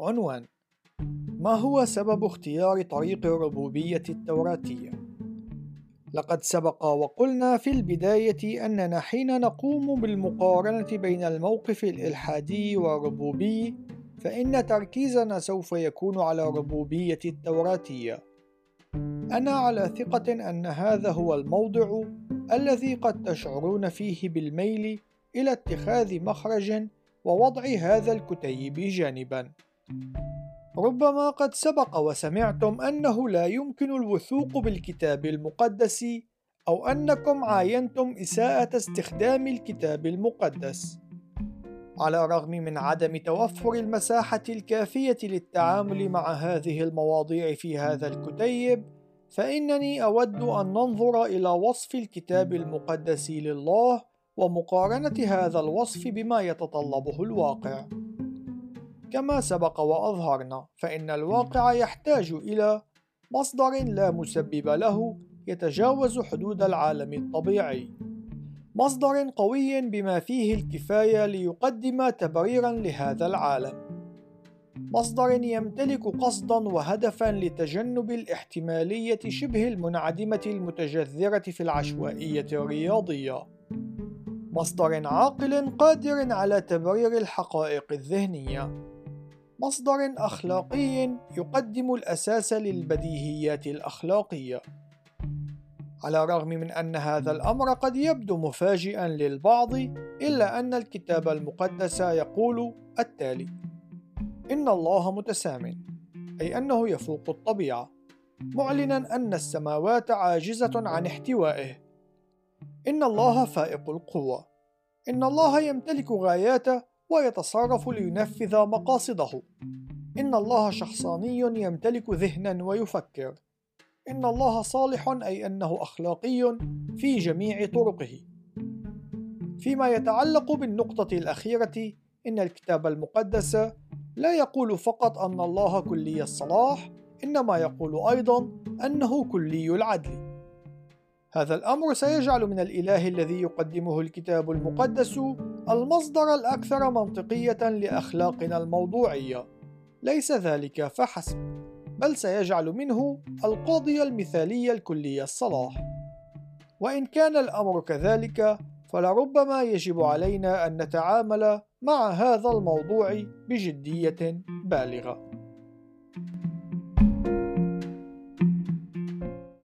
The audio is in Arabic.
بعنوان ما هو سبب اختيار طريق الربوبية التوراتية؟ لقد سبق وقلنا في البداية أننا حين نقوم بالمقارنة بين الموقف الإلحادي والربوبي فإن تركيزنا سوف يكون على الربوبية التوراتية. أنا على ثقة أن هذا هو الموضع الذي قد تشعرون فيه بالميل إلى اتخاذ مخرج ووضع هذا الكتيب جانبا. ربما قد سبق وسمعتم أنه لا يمكن الوثوق بالكتاب المقدس أو أنكم عاينتم إساءة استخدام الكتاب المقدس. على الرغم من عدم توفر المساحة الكافية للتعامل مع هذه المواضيع في هذا الكتيب، فإنني أود أن ننظر إلى وصف الكتاب المقدس لله ومقارنة هذا الوصف بما يتطلبه الواقع. كما سبق وأظهرنا فإن الواقع يحتاج إلى مصدر لا مسبب له يتجاوز حدود العالم الطبيعي. مصدر قوي بما فيه الكفاية ليقدم تبريرا لهذا العالم. مصدر يمتلك قصدا وهدفا لتجنب الاحتمالية شبه المنعدمة المتجذرة في العشوائية الرياضية. مصدر عاقل قادر على تبرير الحقائق الذهنية. مصدر أخلاقي يقدم الأساس للبديهيات الأخلاقية. على الرغم من أن هذا الأمر قد يبدو مفاجئا للبعض، إلا أن الكتاب المقدس يقول التالي: إن الله متسام، أي أنه يفوق الطبيعة، معلنا أن السماوات عاجزة عن احتوائه. إن الله فائق القوة، إن الله يمتلك غايات ويتصرف لينفذ مقاصده. إن الله شخصاني يمتلك ذهنا ويفكر. إن الله صالح أي أنه أخلاقي في جميع طرقه. فيما يتعلق بالنقطة الأخيرة إن الكتاب المقدس لا يقول فقط أن الله كلي الصلاح إنما يقول أيضا أنه كلي العدل. هذا الأمر سيجعل من الإله الذي يقدمه الكتاب المقدس المصدر الأكثر منطقية لأخلاقنا الموضوعية، ليس ذلك فحسب، بل سيجعل منه القاضي المثالي الكلي الصلاح. وإن كان الأمر كذلك، فلربما يجب علينا أن نتعامل مع هذا الموضوع بجدية بالغة.